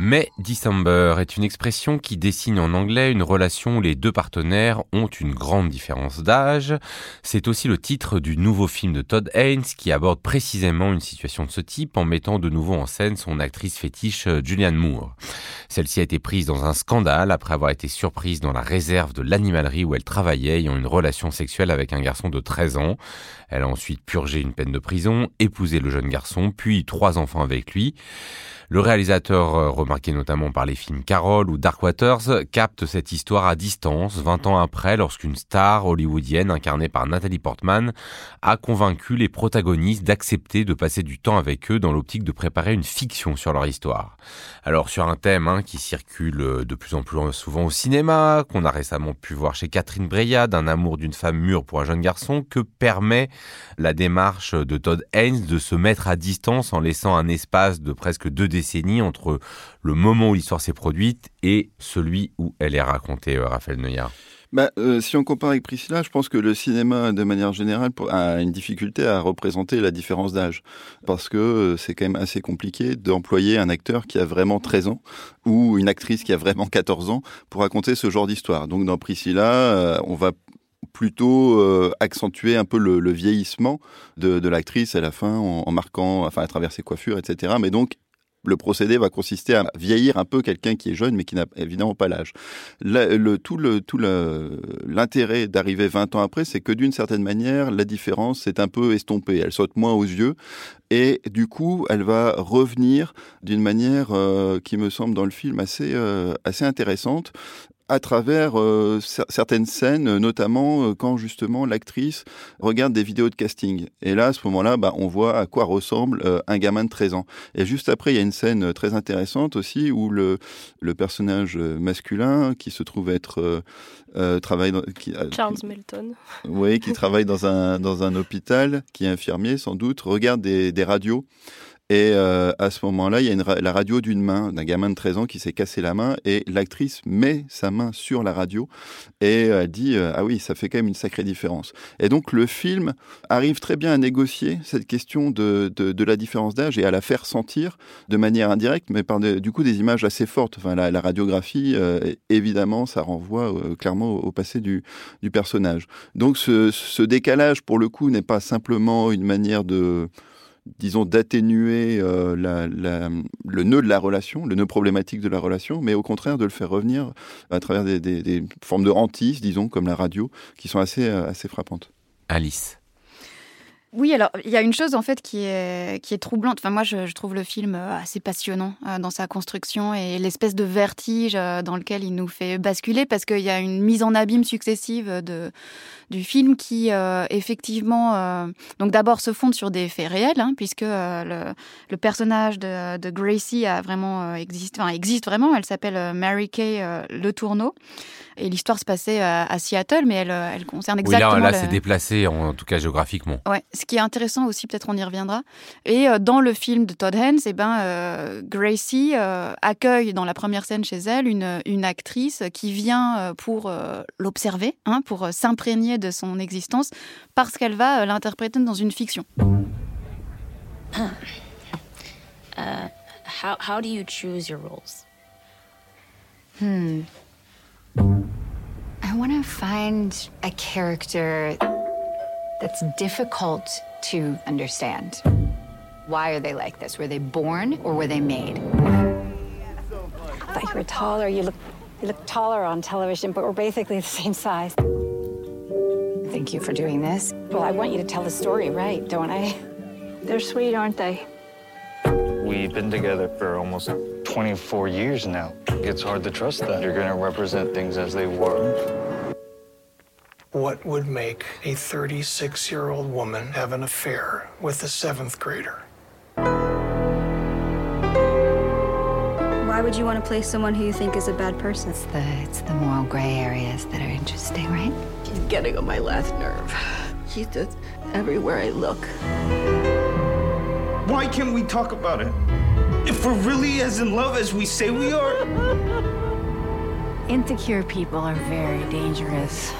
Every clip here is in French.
May December est une expression qui dessine en anglais une relation où les deux partenaires ont une grande différence d'âge. C'est aussi le titre du nouveau film de Todd Haynes qui aborde précisément une situation de ce type en mettant de nouveau en scène son actrice fétiche euh, Julianne Moore. Celle-ci a été prise dans un scandale après avoir été surprise dans la réserve de l'animalerie où elle travaillait ayant une relation sexuelle avec un garçon de 13 ans. Elle a ensuite purgé une peine de prison, épousé le jeune garçon, puis trois enfants avec lui. Le réalisateur, euh, remarqué notamment par les films Carol ou Dark Waters, capte cette histoire à distance, 20 ans après, lorsqu'une star hollywoodienne incarnée par Nathalie Portman a convaincu les protagonistes d'accepter de passer du temps avec eux dans l'optique de préparer une fiction sur leur histoire. Alors sur un thème hein, qui circule euh, de plus en plus souvent au cinéma, qu'on a récemment pu voir chez Catherine Breillat, d'un amour d'une femme mûre pour un jeune garçon, que permet la démarche de Todd Haynes de se mettre à distance en laissant un espace de presque deux décennies entre le moment où l'histoire s'est produite et celui où elle est racontée, euh, Raphaël Neuillard bah, euh, si on compare avec Priscilla, je pense que le cinéma, de manière générale, a une difficulté à représenter la différence d'âge. Parce que euh, c'est quand même assez compliqué d'employer un acteur qui a vraiment 13 ans ou une actrice qui a vraiment 14 ans pour raconter ce genre d'histoire. Donc dans Priscilla, on va plutôt accentuer un peu le, vieillissement de, l'actrice à la fin en, en, marquant, enfin à travers ses coiffures, etc. Mais donc le procédé va consister à vieillir un peu quelqu'un qui est jeune mais qui n'a évidemment pas l'âge. Le, tout le, tout l'intérêt d'arriver 20 ans après, c'est que d'une certaine manière, la différence est un peu estompée. Elle saute moins aux yeux et du coup, elle va revenir d'une manière euh, qui me semble dans le film assez, euh, assez intéressante à travers euh, certaines scènes, notamment euh, quand justement l'actrice regarde des vidéos de casting. Et là, à ce moment-là, bah, on voit à quoi ressemble euh, un gamin de 13 ans. Et juste après, il y a une scène très intéressante aussi où le, le personnage masculin, qui se trouve être travaille dans, qui, Charles Melton. Oui, qui travaille dans un, dans un hôpital, qui est infirmier sans doute, regarde des, des radios et euh, à ce moment-là, il y a la radio d'une main d'un gamin de 13 ans qui s'est cassé la main et l'actrice met sa main sur la radio et elle dit euh, ah oui, ça fait quand même une sacrée différence. Et donc le film arrive très bien à négocier cette question de, de, la différence d'âge et à la faire sentir de manière indirecte, mais par du coup des images assez fortes. Enfin, la, radiographie, euh, évidemment, ça renvoie clairement au, passé du, du personnage. Donc ce, ce décalage, pour le coup, n'est pas simplement une manière de disons, d'atténuer euh, le nœud de la relation, le nœud problématique de la relation, mais au contraire de le faire revenir à travers des, formes de hantise, disons, comme la radio, qui sont assez, euh, assez frappantes. Alice. Oui, alors il y a une chose en fait qui est, qui est troublante. Enfin, moi, je, trouve le film euh, assez passionnant euh, dans sa construction et l'espèce de vertige euh, dans lequel il nous fait basculer parce qu'il y a une mise en abîme successive de, du film qui effectivement, donc d'abord se fonde sur des faits réels, hein, puisque le, le, personnage de, de, Gracie a vraiment existe, enfin, existe vraiment. Elle s'appelle Mary Kay Le Tourneau. Et l'histoire se passait à, Seattle, mais elle, elle concerne exactement. Oui, là, là c'est déplacé, en, tout cas géographiquement. Ouais, ce qui est intéressant aussi, peut-être on y reviendra. Et euh, dans le film de Todd Haynes, eh ben, euh, Gracie euh, accueille dans la première scène chez elle une, une actrice qui vient pour l'observer, hein, pour s'imprégner de son existence, parce qu'elle va l'interpréter dans une fiction. Uh, how, how do you choose your roles? Hmm. I want to find a character that's difficult to understand. Why are they like this? Were they born or were they made? I thought you were taller. You look, you look taller on television, but we're basically the same size. Thank you for doing this. Well, I want you to tell the story right, don't I? They're sweet, aren't they? We've been together for almost 24 years now. It's hard to trust that you're going to represent things as they were. What would make a 36 year old woman have an affair with a seventh grader? Why would you want to play someone who you think is a bad person? It's the, it's the moral gray areas that are interesting, right? He's getting on my last nerve. He does everywhere I look. Why can't we talk about it? If we're really as in love as we say we are? Insecure people are very dangerous,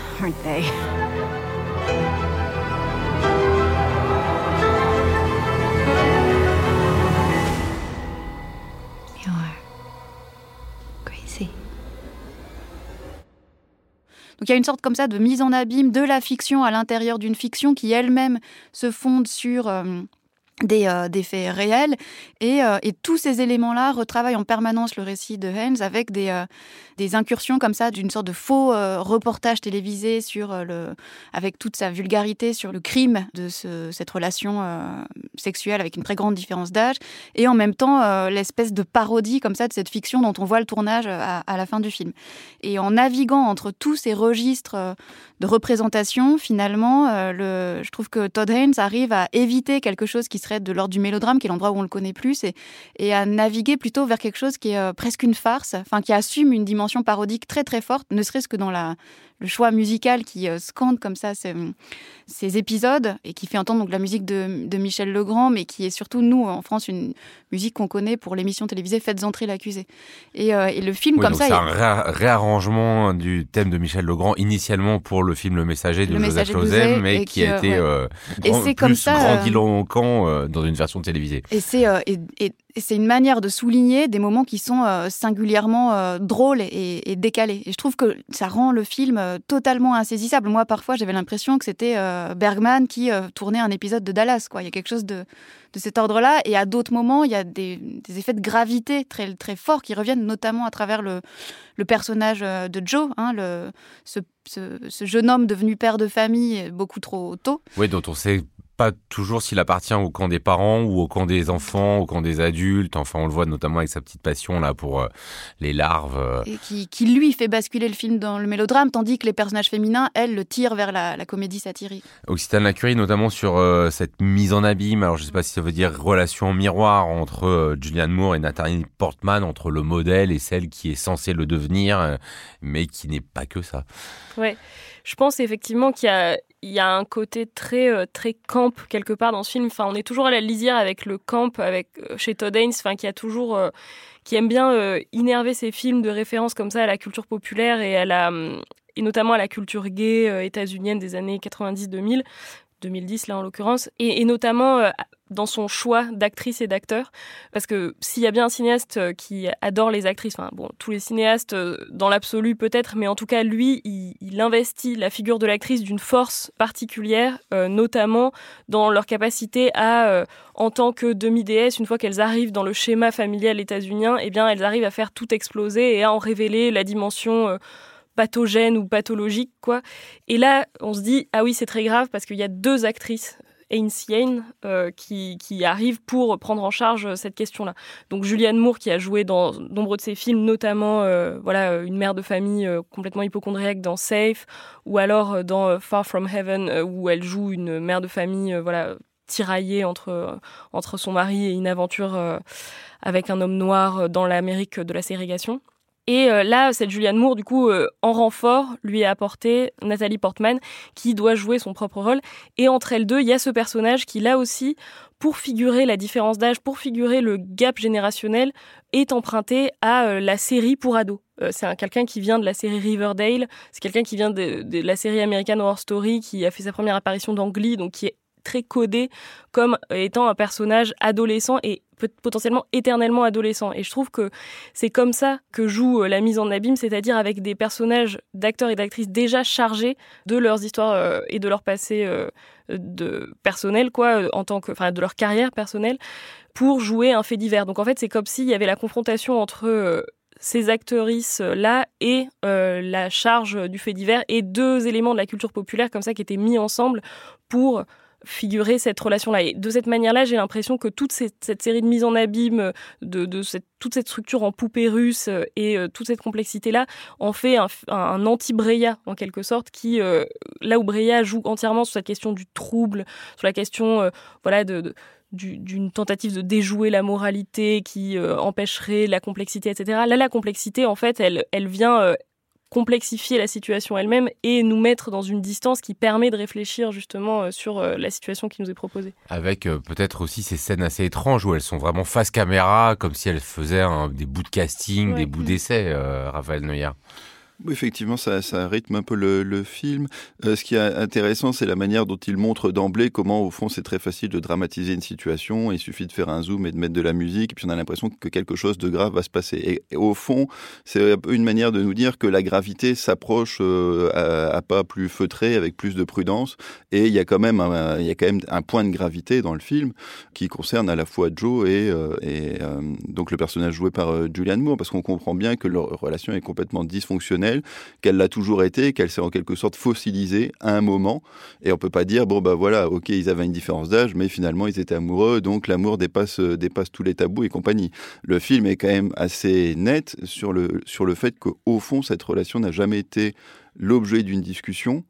Donc il y a une sorte comme ça de mise en abîme de la fiction à l'intérieur d'une fiction qui elle-même se fonde sur euh, des, euh, des, faits réels. Et, euh, et tous ces éléments-là retravaillent en permanence le récit de Haynes avec des, euh, des incursions comme ça, d'une sorte de faux reportage télévisé sur le, avec toute sa vulgarité sur le crime de ce, cette relation sexuelle avec une très grande différence d'âge. Et en même temps, l'espèce de parodie comme ça de cette fiction dont on voit le tournage à, la fin du film. Et en naviguant entre tous ces registres de représentation, finalement, le, je trouve que Todd Haynes arrive à éviter quelque chose qui de l'ordre du mélodrame, qui est l'endroit où on le connaît plus, et, et à naviguer plutôt vers quelque chose qui est euh, presque une farce, enfin qui assume une dimension parodique très très forte, ne serait-ce que dans la, le choix musical qui euh, scande comme ça ces, ces, épisodes et qui fait entendre donc la musique de, de, Michel Legrand, mais qui est surtout, nous, en France, une musique qu'on connaît pour l'émission télévisée Faites entrer l'accusé. Et, euh, et, le film, comme ça. C'est un réarrangement du thème de Michel Legrand, initialement pour le film Le Messager de Joseph Joseph, mais qui a été euh, grand, plus ça, grandiloquent dans une version télévisée. Et c'est et, c'est une manière de souligner des moments qui sont singulièrement drôles et, décalés. Et je trouve que ça rend le film euh, totalement insaisissable. Moi, parfois, j'avais l'impression que c'était euh, Bergman qui euh, tournait un épisode de Dallas. Il y a quelque chose de, cet ordre-là. Et à d'autres moments, il y a des, effets de gravité très, forts qui reviennent, notamment à travers le, personnage de Joe, hein, ce, jeune homme devenu père de famille beaucoup trop tôt. Oui, dont on sait pas toujours s'il appartient au camp des parents ou au camp des enfants, au camp des adultes. Enfin, on le voit notamment avec sa petite passion là pour euh, les larves. Euh. Et qui, qui, lui fait basculer le film dans le mélodrame, tandis que les personnages féminins, elles, le tirent vers la, la comédie satirique. Occitane Lacurie, notamment sur euh, cette mise en abîme. Alors, je sais pas si ça veut dire relation en miroir entre Julianne Moore et Nathalie Portman, entre le modèle et celle qui est censée le devenir, mais qui n'est pas que ça. Ouais. Je pense effectivement qu'il y a il y a un côté très euh, très camp quelque part dans ce film. Enfin, on est toujours à la lisière avec le camp, avec euh, chez Todd Haynes, enfin qui a toujours euh, qui aime bien innerver ses films de référence comme ça à la culture populaire et à la et notamment à la culture gay états-unienne des années 90-2000. 2010 là en l'occurrence, et, notamment dans son choix d'actrices et d'acteurs. Parce que s'il y a bien un cinéaste euh, qui adore les actrices, enfin bon, tous les cinéastes euh, dans l'absolu peut-être, mais en tout cas lui, il, investit la figure de l'actrice d'une force particulière, euh, notamment dans leur capacité à, en tant que demi-déesse, une fois qu'elles arrivent dans le schéma familial états-unien, eh bien elles arrivent à faire tout exploser et à en révéler la dimension pathogène ou pathologique quoi. Et là, on se dit ah oui, c'est très grave parce qu'il y a deux actrices Ainsian euh, qui, qui, arrive pour prendre en charge cette question-là. Donc Julianne Moore qui a joué dans nombreux de ses films, notamment euh, voilà une mère de famille euh, complètement hypochondriaque dans Safe, ou alors dans Far From Heaven où elle joue une mère de famille voilà tiraillée entre entre son mari et une aventure avec un homme noir dans l'Amérique de la ségrégation. Et euh, là, cette Julianne Moore, du coup, euh, en renfort, lui a apporté Nathalie Portman, qui doit jouer son propre rôle. Et entre elles deux, il y a ce personnage qui, là aussi, pour figurer la différence d'âge, pour figurer le gap générationnel, est emprunté à euh, la série pour ados. c'est quelqu'un qui vient de la série Riverdale, c'est quelqu'un qui vient de, de, la série American Horror Story, qui a fait sa première apparition dans Glee, donc qui est très codé comme étant un personnage adolescent et potentiellement éternellement adolescent. Et je trouve que c'est comme ça que joue euh, la mise en abîme, c'est-à-dire avec des personnages d'acteurs et d'actrices déjà chargés de leurs histoires euh, et de leur passé euh, de personnel, quoi, en tant que, enfin, de leur carrière personnelle, pour jouer un fait divers. Donc en fait, c'est comme s'il y avait la confrontation entre ces actrices là et la charge du fait divers et deux éléments de la culture populaire comme ça qui étaient mis ensemble pour figurer cette relation-là. Et de cette manière-là, j'ai l'impression que toute cette, série de mises en abîme, de, cette, toute cette structure en poupée russe euh, et euh, toute cette complexité-là en fait un, anti-Breya, en quelque sorte, qui, euh, là où Breya joue entièrement sur cette question du trouble, sur la question voilà, d'une tentative de déjouer la moralité qui empêcherait la complexité, etc. Là, la complexité, en fait, elle vient complexifier la situation elle-même et nous mettre dans une distance qui permet de réfléchir justement euh, sur euh, la situation qui nous est proposée. Avec euh, peut-être aussi ces scènes assez étranges où elles sont vraiment face caméra, comme si elles faisaient des bouts de casting, des bouts d'essai, Raphaël Neuer. Effectivement, ça, rythme un peu le, film. Euh, ce qui est intéressant, c'est la manière dont il montre d'emblée comment, au fond, c'est très facile de dramatiser une situation. Il suffit de faire un zoom et de mettre de la musique, et puis on a l'impression que quelque chose de grave va se passer. Et, au fond, c'est une manière de nous dire que la gravité s'approche euh, à, pas plus feutré, avec plus de prudence. Et il y a quand même un, il y a quand même un point de gravité dans le film qui concerne à la fois Joe et, euh, et donc le personnage joué par Julianne Moore, parce qu'on comprend bien que leur relation est complètement dysfonctionnelle qu'elle l'a toujours été, qu'elle s'est en quelque sorte fossilisée à un moment. Et on peut pas dire, bon, bah voilà, ok, ils avaient une différence d'âge, mais finalement, ils étaient amoureux, donc l'amour dépasse, euh, dépasse tous les tabous et compagnie. Le film est quand même assez net sur le, sur le fait qu'au fond, cette relation n'a jamais été l'objet d'une discussion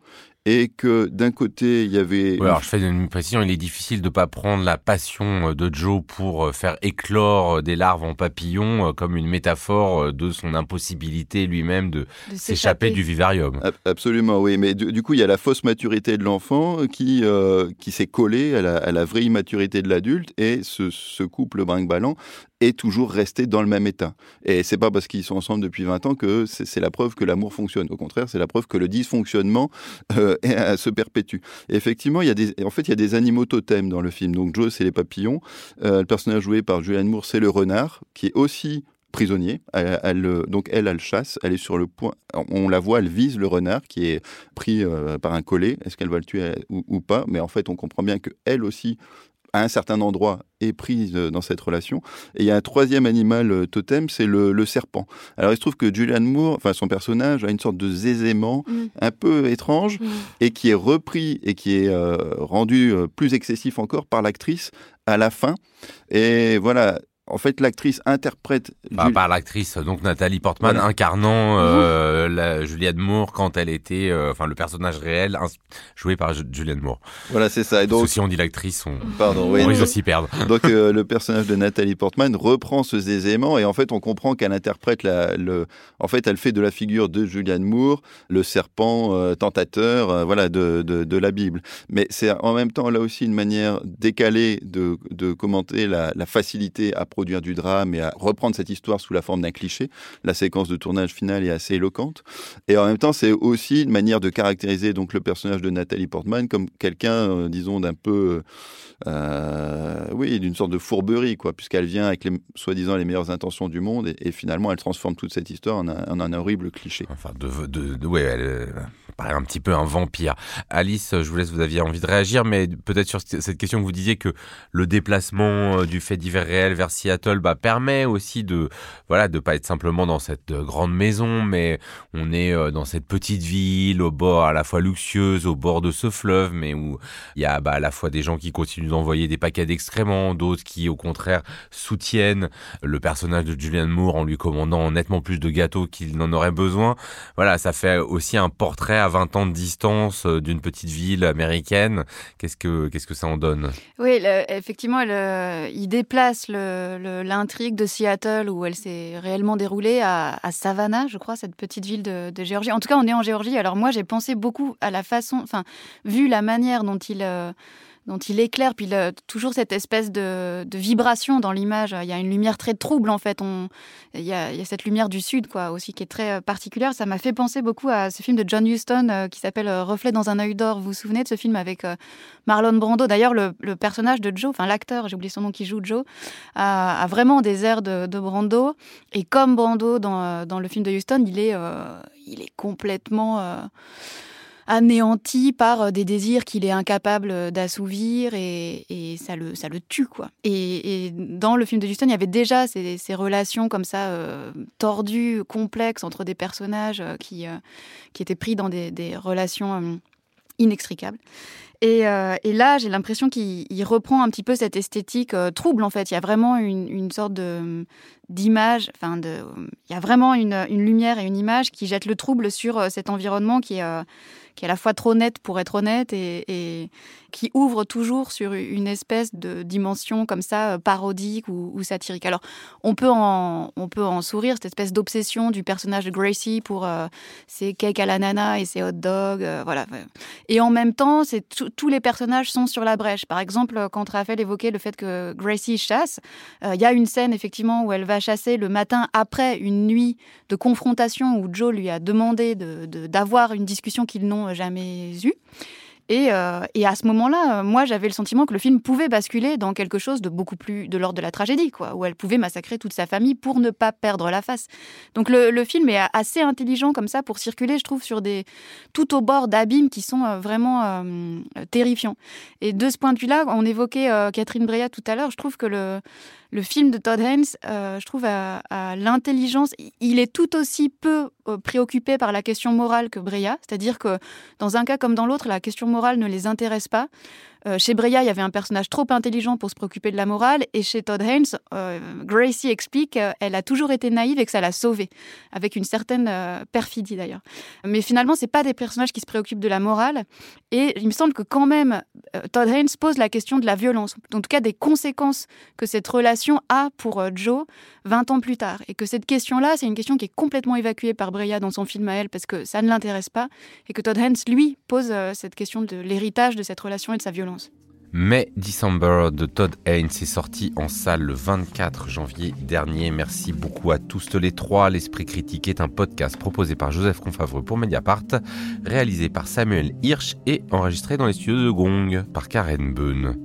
et que d'un côté il y avait. alors je fais une précision, il est difficile de pas prendre la passion euh, de Joe pour euh, faire éclore euh, des larves en papillon comme une métaphore de son impossibilité lui-même de, s'échapper du vivarium. Absolument, oui, mais du, coup il y a la fausse maturité de l'enfant qui qui s'est collée à la, à la, vraie immaturité de l'adulte et ce, ce couple brinque-ballant est toujours resté dans le même état. Et c'est pas parce qu'ils sont ensemble depuis 20 ans que c'est la preuve que l'amour fonctionne. Au contraire, c'est la preuve que le dysfonctionnement euh, se perpétue. Effectivement, il y a des, en fait, il y a des animaux totems dans le film. Donc Joe, c'est les papillons. Euh, le personnage joué par Julianne Moore, c'est le renard, qui est aussi prisonnier. Donc elle, elle chasse. Elle est sur le point. On la voit, elle vise le renard qui est pris euh, par un collet. Est-ce qu'elle va le tuer ou, ou, pas? Mais en fait, on comprend bien que elle aussi à un certain endroit est prise euh, dans cette relation. Et il y a un troisième animal euh, totem, c'est le, serpent. Alors il se trouve que Julianne Moore, enfin son personnage, a une sorte de zézément mm. un peu étrange mm. et qui est repris et qui est euh, rendu plus excessif encore par l'actrice à la fin. Et voilà, en fait, l'actrice interprète. Bah, par l'actrice, donc Nathalie Portman incarnant euh, la Juliette Moore quand elle était, euh, enfin le personnage réel joué par Juliette Moore. Voilà, c'est ça. Et donc, si on dit l'actrice, on, Pardon, oui, on s'y perdre. Donc euh, le personnage de Nathalie Portman reprend ce zézément et en fait on comprend qu'elle interprète la, le, en fait elle fait de la figure de Julianne Moore le serpent euh, tentateur, voilà, de, de, de, la Bible. Mais c'est en même temps là aussi une manière décalée de, de commenter la, la facilité à produire du drame et à reprendre cette histoire sous la forme d'un cliché. La séquence de tournage finale est assez éloquente. Et en même temps, c'est aussi une manière de caractériser donc le personnage de Nathalie Portman comme quelqu'un, euh, disons, d'un peu, euh, oui, d'une sorte de fourberie, quoi, puisqu'elle vient avec les, soi-disant les meilleures intentions du monde et, finalement, elle transforme toute cette histoire en un, horrible cliché. Enfin, de, de, ouais, elle euh, paraît un petit peu un vampire. Alice, je vous laisse, vous aviez envie de réagir, mais peut-être sur cette question que vous disiez que le déplacement du fait divers réel vers Seattle bah, permet aussi de voilà de pas être simplement dans cette euh, grande maison, mais on est euh, dans cette petite ville au bord à la fois luxueuse, au bord de ce fleuve, mais où il y a bah, à la fois des gens qui continuent d'envoyer des paquets d'excréments, d'autres qui au contraire soutiennent le personnage de Julian Moore en lui commandant nettement plus de gâteaux qu'il n'en aurait besoin. Voilà, ça fait aussi un portrait à 20 ans de distance euh, d'une petite ville américaine. Qu'est-ce que qu'est-ce que ça en donne? Oui, effectivement, il déplace l'intrigue de Seattle où elle s'est réellement déroulée à, Savannah, je crois, cette petite ville de, Géorgie. En tout cas, on est en Géorgie. Alors moi, j'ai pensé beaucoup à la façon, enfin, vu la manière dont il euh, dont il éclaire, puis a toujours cette espèce de, vibration dans l'image. Il y a une lumière très trouble en fait. On, il, y a, cette lumière du sud quoi aussi qui est très euh, particulière. Ça m'a fait penser beaucoup à ce film de John Huston euh, qui s'appelle euh, Reflet dans un œil d'or. Vous vous souvenez de ce film avec Marlon Brando? D'ailleurs, le, personnage de Joe, enfin l'acteur, j'ai oublié son nom, qui joue Joe, a, vraiment des airs de, Brando. Et comme Brando dans, dans, le film de Huston, il est, il est complètement anéanti par euh, des désirs qu'il est incapable euh, d'assouvir et, ça, le, ça le tue. quoi. Et, dans le film de Houston, il y avait déjà ces, relations comme ça euh, tordues, complexes entre des personnages qui, qui étaient pris dans des, relations inextricables. Et, là, j'ai l'impression qu'il reprend un petit peu cette esthétique trouble, en fait. Il y a vraiment une, sorte d'image, enfin, de, il y a vraiment une, lumière et une image qui jette le trouble sur cet environnement qui est qui est à la fois trop nette pour être honnête et, qui ouvre toujours sur une espèce de dimension comme ça euh, parodique ou, satirique. Alors on peut en on peut en sourire cette espèce d'obsession du personnage de Gracie pour euh, ses cakes à l'ananas et ses hot dogs, euh, voilà. Et en même temps, tous les personnages sont sur la brèche. Par exemple, quand Raphaël évoquait le fait que Gracie chasse, il y a une scène effectivement où elle va chasser le matin après une nuit de confrontation où Joe lui a demandé d'avoir une discussion qu'ils n'ont jamais eue. Euh, et, à ce moment-là, euh, moi, j'avais le sentiment que le film pouvait basculer dans quelque chose de beaucoup plus de l'ordre de la tragédie, quoi, où elle pouvait massacrer toute sa famille pour ne pas perdre la face. Donc le, film est assez intelligent comme ça pour circuler, je trouve, sur des tout au bord d'abîmes qui sont euh, vraiment terrifiants. Et de ce point de vue-là, on évoquait Catherine Breillat tout à l'heure. Je trouve que le film de Todd Haynes, je trouve, à, l'intelligence. Il est tout aussi peu préoccupé par la question morale que Breya. C'est-à-dire que dans un cas comme dans l'autre, la question morale ne les intéresse pas. Euh, chez Breya, il y avait un personnage trop intelligent pour se préoccuper de la morale, et chez Todd Haynes, euh, Gracie explique qu'elle a toujours été naïve et que ça l'a sauvée, avec une certaine euh, perfidie d'ailleurs. Mais finalement, c'est pas des personnages qui se préoccupent de la morale, et il me semble que quand même, Todd Haynes pose la question de la violence, en tout cas des conséquences que cette relation a pour Joe 20 ans plus tard, et que cette question-là, c'est une question qui est complètement évacuée par Breya dans son film à elle, parce que ça ne l'intéresse pas, et que Todd Haynes, lui, pose cette question de l'héritage de cette relation et de sa violence. Mais December de Todd Haynes est sorti en salle le 24 janvier dernier. Merci beaucoup à tous les trois. L'Esprit Critique est un podcast proposé par Joseph Confavreux pour Mediapart, réalisé par Samuel Hirsch et enregistré dans les studios de Gong par Karen Beun.